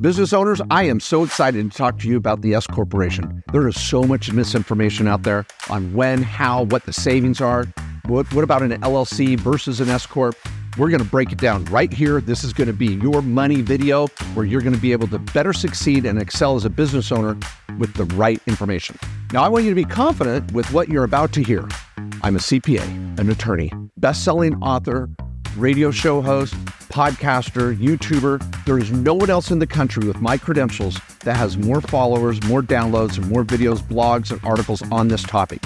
Business owners, I am so excited to talk to you about the S Corporation. There is so much misinformation out there on when, how, what the savings are. What, what about an LLC versus an S Corp? We're going to break it down right here. This is going to be your money video where you're going to be able to better succeed and excel as a business owner with the right information. Now, I want you to be confident with what you're about to hear. I'm a CPA, an attorney, best selling author, radio show host, podcaster, YouTuber. There is no one else in the country with my credentials that has more followers, more downloads, and more videos, blogs, and articles on this topic.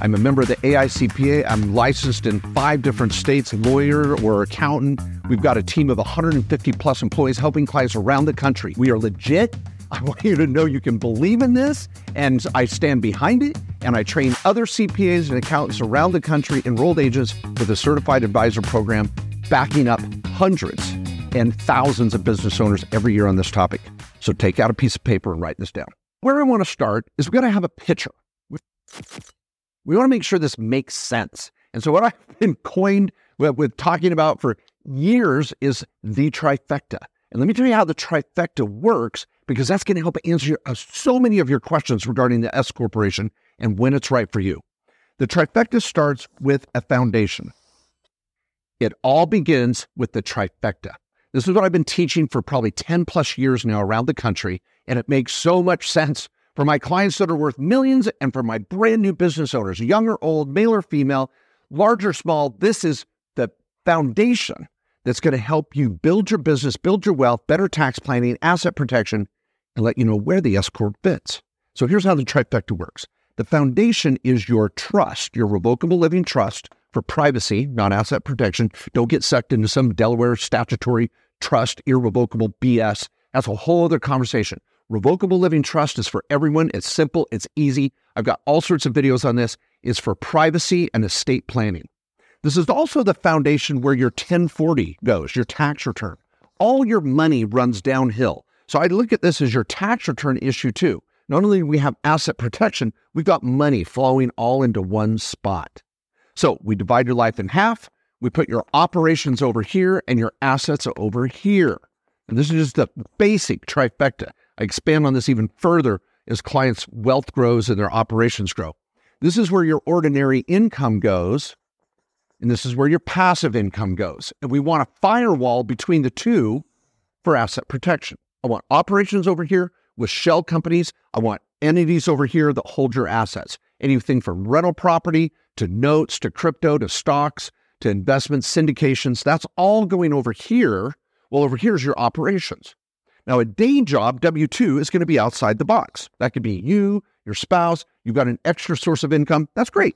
I'm a member of the AICPA. I'm licensed in five different states, lawyer or accountant. We've got a team of 150 plus employees helping clients around the country. We are legit. I want you to know you can believe in this, and I stand behind it. And I train other CPAs and accountants around the country, enrolled agents with a certified advisor program, backing up hundreds and thousands of business owners every year on this topic. So take out a piece of paper and write this down. Where I want to start is we've got to have a picture. We want to make sure this makes sense. And so, what I've been coined with, with, talking about for years is the trifecta. And let me tell you how the trifecta works, because that's going to help answer uh, so many of your questions regarding the S Corporation and when it's right for you. The trifecta starts with a foundation. It all begins with the trifecta. This is what I've been teaching for probably 10 plus years now around the country, and it makes so much sense for my clients that are worth millions and for my brand new business owners, young or old, male or female, large or small. This is the foundation that's going to help you build your business, build your wealth, better tax planning, asset protection, and let you know where the S Corp fits. So here's how the trifecta works. The foundation is your trust, your revocable living trust for privacy, not asset protection. Don't get sucked into some Delaware statutory trust, irrevocable BS. That's a whole other conversation. Revocable Living Trust is for everyone. It's simple, it's easy. I've got all sorts of videos on this. It's for privacy and estate planning. This is also the foundation where your 1040 goes, your tax return. All your money runs downhill. So I look at this as your tax return issue too. Not only do we have asset protection, we've got money flowing all into one spot. So we divide your life in half. We put your operations over here and your assets over here. And this is just the basic trifecta. I expand on this even further as clients' wealth grows and their operations grow. This is where your ordinary income goes, and this is where your passive income goes. And we want a firewall between the two for asset protection. I want operations over here with shell companies. I want entities over here that hold your assets. Anything from rental property to notes to crypto to stocks to investments, syndications, that's all going over here. Well, over here is your operations. Now, a day job, W 2, is going to be outside the box. That could be you, your spouse, you've got an extra source of income. That's great.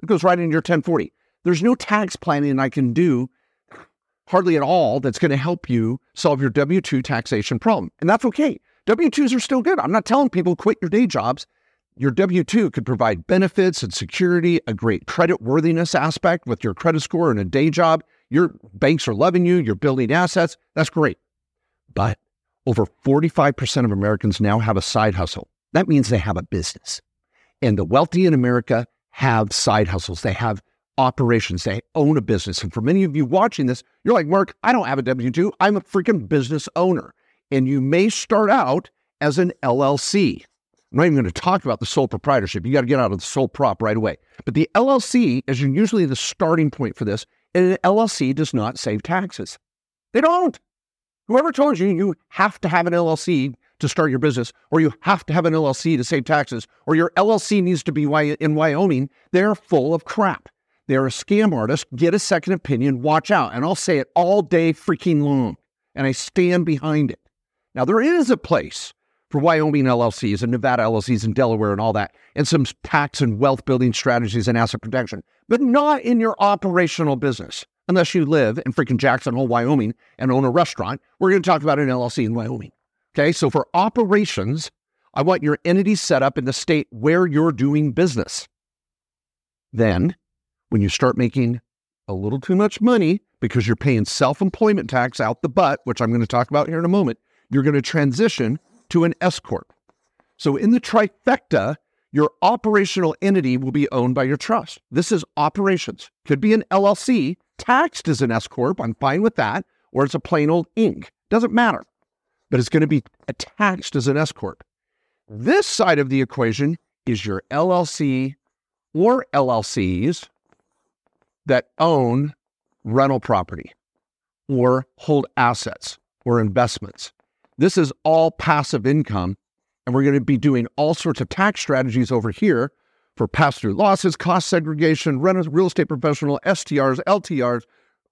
It goes right into your 1040. There's no tax planning I can do hardly at all that's going to help you solve your W 2 taxation problem. And that's okay. W 2s are still good. I'm not telling people quit your day jobs. Your W 2 could provide benefits and security, a great credit worthiness aspect with your credit score and a day job. Your banks are loving you, you're building assets. That's great. But over 45% of Americans now have a side hustle. That means they have a business. And the wealthy in America have side hustles. They have operations. They own a business. And for many of you watching this, you're like, Mark, I don't have a W 2. I'm a freaking business owner. And you may start out as an LLC. I'm not even going to talk about the sole proprietorship. You got to get out of the sole prop right away. But the LLC is usually the starting point for this. And an LLC does not save taxes. They don't. Whoever told you you have to have an LLC to start your business, or you have to have an LLC to save taxes, or your LLC needs to be in Wyoming, they're full of crap. They're a scam artist. Get a second opinion. Watch out. And I'll say it all day freaking long. And I stand behind it. Now, there is a place for Wyoming LLCs and Nevada LLCs and Delaware and all that, and some tax and wealth building strategies and asset protection, but not in your operational business unless you live in freaking Jackson Hole, Wyoming, and own a restaurant. We're going to talk about an LLC in Wyoming. Okay, so for operations, I want your entity set up in the state where you're doing business. Then, when you start making a little too much money because you're paying self employment tax out the butt, which I'm going to talk about here in a moment, you're going to transition to an S Corp. So in the trifecta, your operational entity will be owned by your trust. This is operations. Could be an LLC, taxed as an S Corp. I'm fine with that. Or it's a plain old Inc. Doesn't matter. but it's going to be taxed as an S Corp. This side of the equation is your LLC or LLCs that own rental property or hold assets or investments. This is all passive income. And we're going to be doing all sorts of tax strategies over here for pass through losses, cost segregation, real estate professional, STRs, LTRs,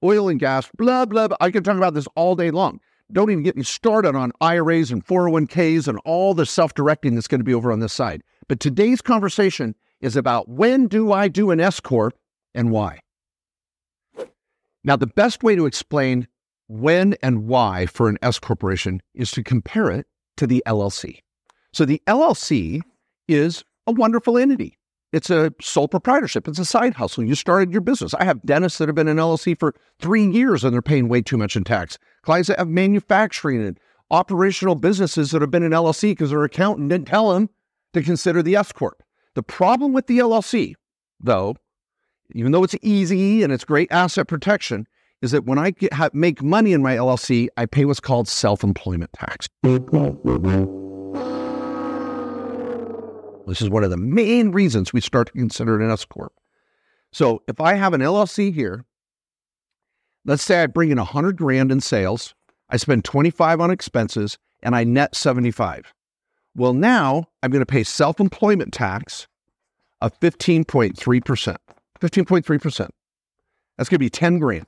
oil and gas, blah, blah, blah. I can talk about this all day long. Don't even get me started on IRAs and 401ks and all the self directing that's going to be over on this side. But today's conversation is about when do I do an S Corp and why? Now, the best way to explain when and why for an S corporation is to compare it to the LLC. So the LLC is a wonderful entity. It's a sole proprietorship. It's a side hustle. You started your business. I have dentists that have been in LLC for three years and they're paying way too much in tax. Clients that have manufacturing and operational businesses that have been in LLC because their accountant didn't tell them to consider the S Corp. The problem with the LLC, though, even though it's easy and it's great asset protection, is that when I get, have, make money in my LLC, I pay what's called self employment tax. This is one of the main reasons we start to consider an S corp. So if I have an LLC here, let's say I bring in 100 grand in sales, I spend 25 on expenses, and I net 75. Well, now I'm going to pay self employment tax of 15.3%. 15.3%. That's going to be 10 grand.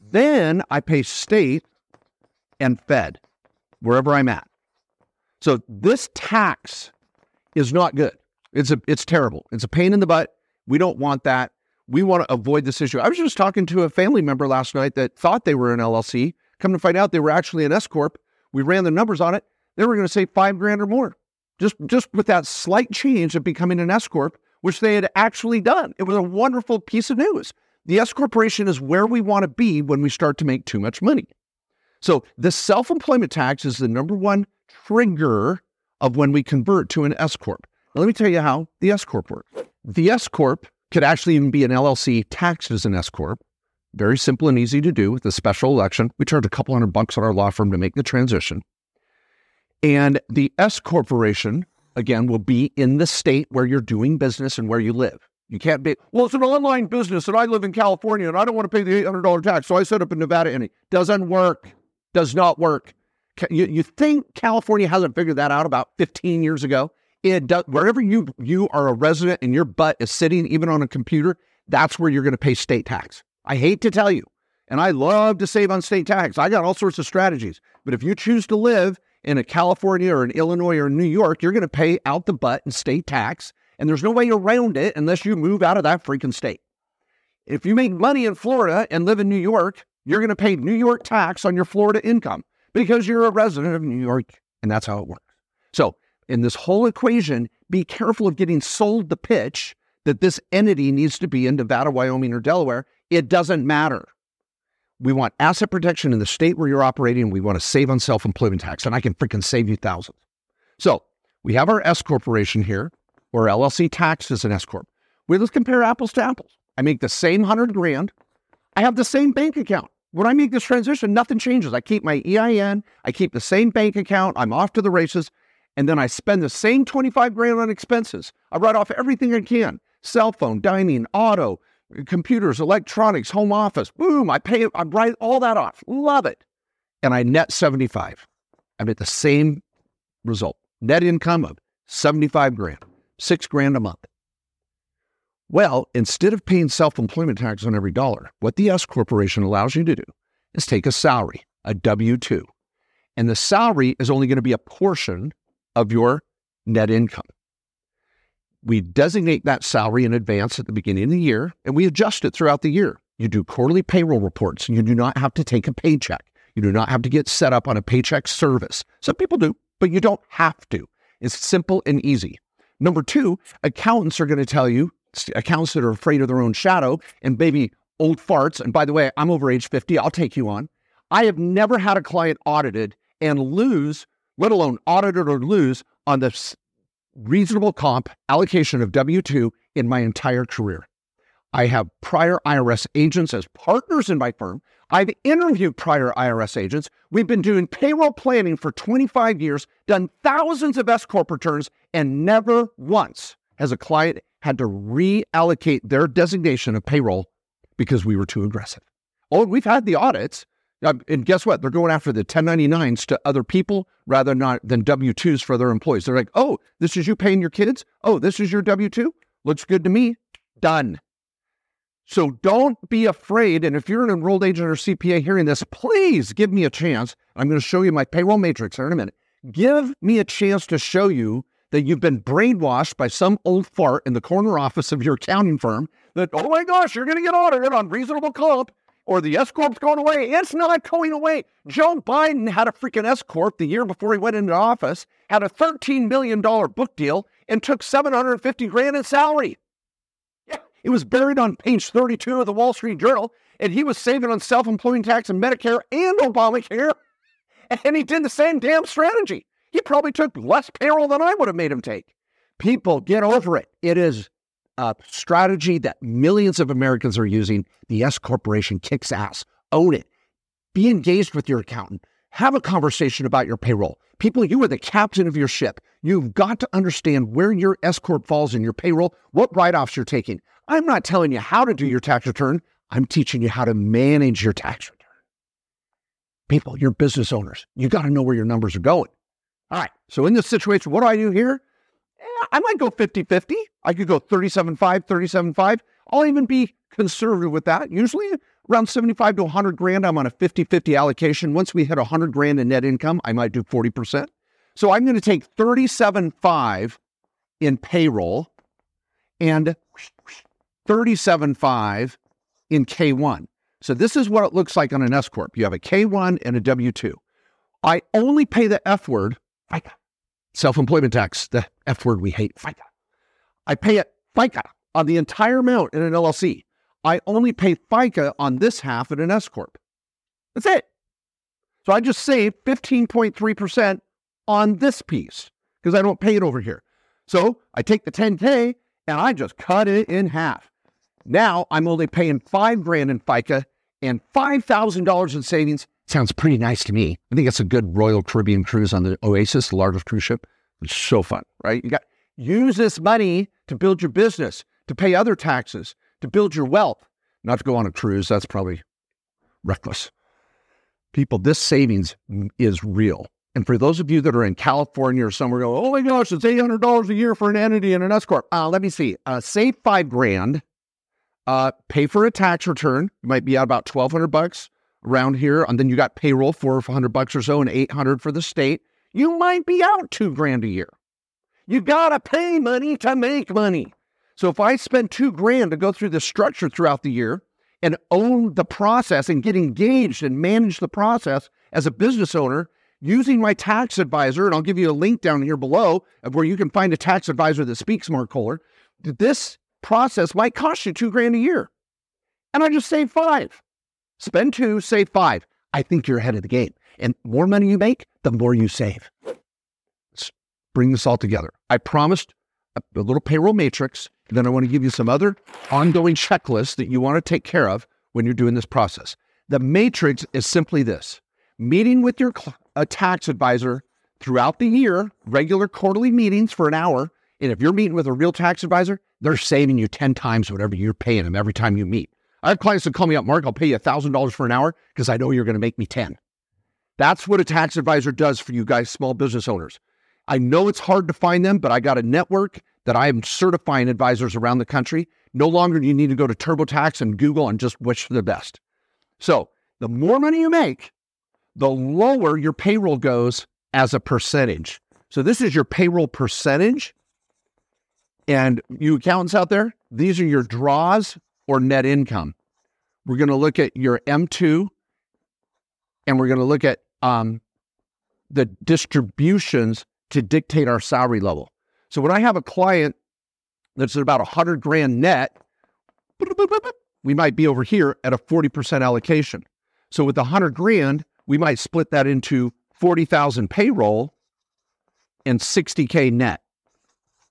Then I pay state and fed wherever I'm at. So this tax is not good. It's a it's terrible. It's a pain in the butt. We don't want that. We want to avoid this issue. I was just talking to a family member last night that thought they were an LLC. Come to find out they were actually an S corp. We ran the numbers on it. They were going to save five grand or more, just just with that slight change of becoming an S corp, which they had actually done. It was a wonderful piece of news. The S corporation is where we want to be when we start to make too much money. So the self employment tax is the number one trigger of when we convert to an S Corp. Now, let me tell you how the S Corp works. The S Corp could actually even be an LLC taxed as an S Corp. Very simple and easy to do with a special election. We charge a couple hundred bucks on our law firm to make the transition. And the S Corporation, again, will be in the state where you're doing business and where you live. You can't be, well, it's an online business and I live in California and I don't want to pay the $800 tax. So I set up in Nevada and it doesn't work. Does not work. You, you think California hasn't figured that out about 15 years ago? It does, wherever you you are a resident and your butt is sitting, even on a computer, that's where you're going to pay state tax. I hate to tell you, and I love to save on state tax. I got all sorts of strategies, but if you choose to live in a California or an Illinois or New York, you're going to pay out the butt in state tax, and there's no way around it unless you move out of that freaking state. If you make money in Florida and live in New York, you're going to pay New York tax on your Florida income because you're a resident of New York, and that's how it works. So, in this whole equation, be careful of getting sold the pitch that this entity needs to be in Nevada, Wyoming, or Delaware. It doesn't matter. We want asset protection in the state where you're operating. We want to save on self employment tax, and I can freaking save you thousands. So, we have our S corporation here, or LLC taxed as an S corp. We let's compare apples to apples. I make the same hundred grand. I have the same bank account when I make this transition, nothing changes. I keep my EIN, I keep the same bank account, I'm off to the races, and then I spend the same 25 grand on expenses. I write off everything I can cell phone, dining, auto, computers, electronics, home office. Boom, I pay, I write all that off. Love it. And I net 75. I'm at the same result. Net income of 75 grand, six grand a month. Well, instead of paying self employment tax on every dollar, what the S corporation allows you to do is take a salary, a W 2, and the salary is only going to be a portion of your net income. We designate that salary in advance at the beginning of the year and we adjust it throughout the year. You do quarterly payroll reports and you do not have to take a paycheck. You do not have to get set up on a paycheck service. Some people do, but you don't have to. It's simple and easy. Number two, accountants are going to tell you accounts that are afraid of their own shadow and baby old farts. And by the way, I'm over age 50. I'll take you on. I have never had a client audited and lose, let alone audited or lose on the reasonable comp allocation of W 2 in my entire career. I have prior IRS agents as partners in my firm. I've interviewed prior IRS agents. We've been doing payroll planning for 25 years, done thousands of S Corp returns, and never once has a client had to reallocate their designation of payroll because we were too aggressive. Oh, we've had the audits. Uh, and guess what? They're going after the 1099s to other people rather not than W 2s for their employees. They're like, oh, this is you paying your kids? Oh, this is your W 2? Looks good to me. Done. So don't be afraid. And if you're an enrolled agent or CPA hearing this, please give me a chance. I'm going to show you my payroll matrix here in a minute. Give me a chance to show you that you've been brainwashed by some old fart in the corner office of your accounting firm that, oh my gosh, you're going to get audited on reasonable comp or the S Corp's going away. It's not going away. Joe Biden had a freaking S Corp the year before he went into office, had a $13 million book deal, and took 750 grand in salary. It was buried on page 32 of the Wall Street Journal, and he was saving on self employment tax and Medicare and Obamacare. And he did the same damn strategy. He probably took less payroll than I would have made him take. People, get over it. It is a strategy that millions of Americans are using. The S Corporation kicks ass. Own it. Be engaged with your accountant. Have a conversation about your payroll. People, you are the captain of your ship. You've got to understand where your S Corp falls in your payroll, what write offs you're taking. I'm not telling you how to do your tax return. I'm teaching you how to manage your tax return. People, you're business owners. You got to know where your numbers are going. All right. So in this situation, what do I do here? I might go 50 50. I could go 37 5, 37 5. I'll even be conservative with that. Usually around 75 to 100 grand, I'm on a 50 50 allocation. Once we hit 100 grand in net income, I might do 40%. So I'm going to take 37 5 in payroll and 37 5 in K1. So this is what it looks like on an S corp. You have a K1 and a W2. I only pay the F word, self-employment tax, the F word we hate, FICA. I pay it FICA on the entire amount in an LLC. I only pay FICA on this half in an S corp. That's it. So I just save 15.3% on this piece because I don't pay it over here. So I take the 10K and I just cut it in half. Now I'm only paying five grand in FICA and $5,000 in savings. Sounds pretty nice to me. I think it's a good Royal Caribbean cruise on the Oasis, the largest cruise ship. It's so fun, right? You got use this money to build your business, to pay other taxes, to build your wealth. Not to go on a cruise, that's probably reckless. People, this savings is real. And for those of you that are in California or somewhere, go, oh my gosh, it's eight hundred dollars a year for an entity and an S corp. Uh, let me see. Uh, save five grand uh, pay for a tax return. You might be out about twelve hundred bucks around here, and then you got payroll for hundred bucks or so, and eight hundred for the state. You might be out two grand a year. You gotta pay money to make money. So if I spend two grand to go through the structure throughout the year and own the process and get engaged and manage the process as a business owner using my tax advisor, and I'll give you a link down here below of where you can find a tax advisor that speaks Mark Kohler. This process might cost you two grand a year. And I just save five. Spend two, save five. I think you're ahead of the game. And more money you make, the more you save. Let's bring this all together. I promised a, a little payroll matrix. Then I want to give you some other ongoing checklists that you want to take care of when you're doing this process. The matrix is simply this meeting with your a tax advisor throughout the year, regular quarterly meetings for an hour. And if you're meeting with a real tax advisor, they're saving you 10 times whatever you're paying them every time you meet. I have clients that call me up, Mark, I'll pay you $1,000 for an hour because I know you're going to make me 10. That's what a tax advisor does for you guys, small business owners. I know it's hard to find them, but I got a network that I am certifying advisors around the country. No longer do you need to go to TurboTax and Google and just wish for the best. So the more money you make, the lower your payroll goes as a percentage. So this is your payroll percentage. And you accountants out there, these are your draws or net income. We're going to look at your M2 and we're going to look at um, the distributions to dictate our salary level. So when I have a client that's at about a 100 grand net, we might be over here at a 40% allocation. So with the 100 grand, we might split that into 40,000 payroll and 60K net.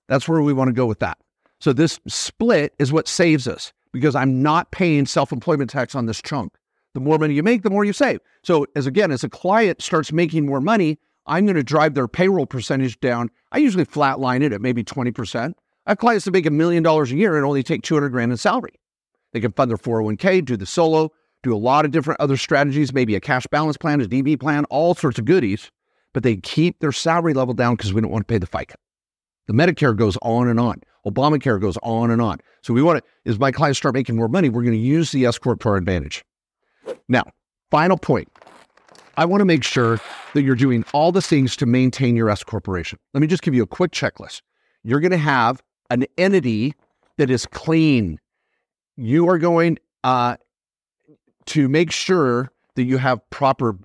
That's where we want to go with that. So this split is what saves us because I'm not paying self employment tax on this chunk. The more money you make, the more you save. So, as again, as a client starts making more money, I'm going to drive their payroll percentage down. I usually flatline it at maybe 20%. I have clients that make a million dollars a year and only take 200 grand in salary. They can fund their 401k, do the solo, do a lot of different other strategies, maybe a cash balance plan, a DB plan, all sorts of goodies, but they keep their salary level down because we don't want to pay the FICA. The Medicare goes on and on. Obamacare goes on and on. So we want to, as my clients start making more money, we're going to use the S Corp to our advantage. Now, final point. I want to make sure that you're doing all the things to maintain your S corporation. Let me just give you a quick checklist. You're going to have an entity that is clean. You are going uh, to make sure that you have proper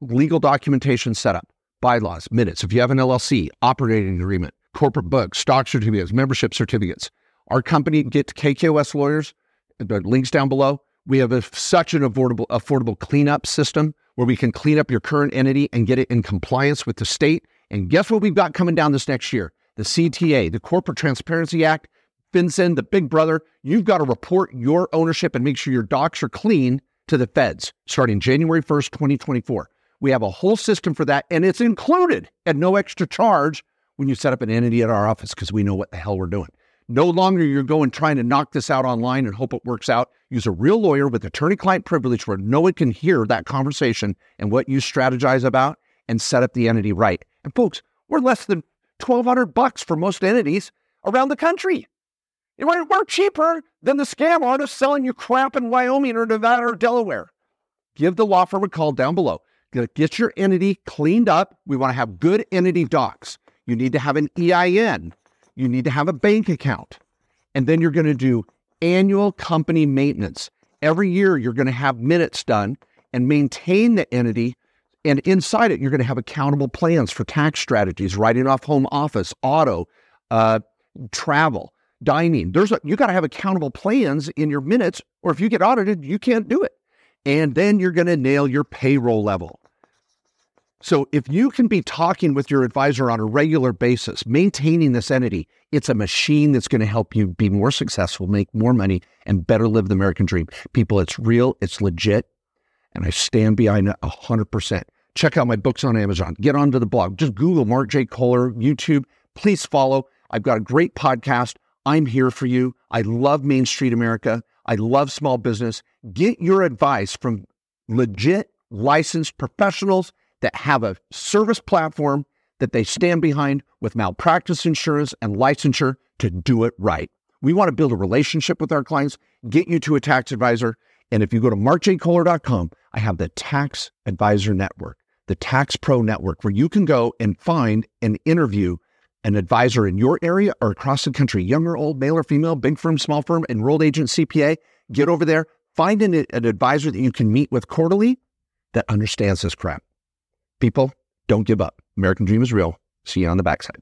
legal documentation set up, bylaws, minutes. If you have an LLC, operating agreement, corporate books, stock certificates, membership certificates. Our company, get KKOS lawyers, the links down below. We have a, such an affordable, affordable cleanup system where we can clean up your current entity and get it in compliance with the state. And guess what we've got coming down this next year? The CTA, the Corporate Transparency Act, FinCEN, the big brother. You've got to report your ownership and make sure your docs are clean to the feds starting January 1st, 2024. We have a whole system for that, and it's included at no extra charge when you set up an entity at our office because we know what the hell we're doing. No longer you're going trying to knock this out online and hope it works out. Use a real lawyer with attorney client privilege where no one can hear that conversation and what you strategize about and set up the entity right. And folks, we're less than 1200 bucks for most entities around the country. We're, cheaper than the scam artists selling you crap in Wyoming or Nevada or Delaware. Give the law firm a call down below. Get your entity cleaned up. We want to have good entity docs. You need to have an EIN. You need to have a bank account. And then you're going to do annual company maintenance. Every year, you're going to have minutes done and maintain the entity. And inside it, you're going to have accountable plans for tax strategies, writing off home office, auto, uh, travel, dining. There's a, you got to have accountable plans in your minutes, or if you get audited, you can't do it. And then you're going to nail your payroll level. So if you can be talking with your advisor on a regular basis, maintaining this entity, it's a machine that's going to help you be more successful, make more money, and better live the American dream. People, it's real, it's legit, and I stand behind it 100%. Check out my books on Amazon. Get onto the blog. Just Google Mark J. Kohler, YouTube. Please follow. I've got a great podcast. I'm here for you. I love Main Street America. I love small business. Get your advice from legit licensed professionals that have a service platform that they stand behind with malpractice insurance and licensure to do it right. We want to build a relationship with our clients, get you to a tax advisor. And if you go to markjkohler.com, I have the Tax Advisor Network, the Tax Pro Network, where you can go and find and interview an advisor in your area or across the country, young or old, male or female, big firm, small firm, enrolled agent, CPA. Get over there, find an, an advisor that you can meet with quarterly that understands this crap. People, don't give up. American dream is real. See you on the backside.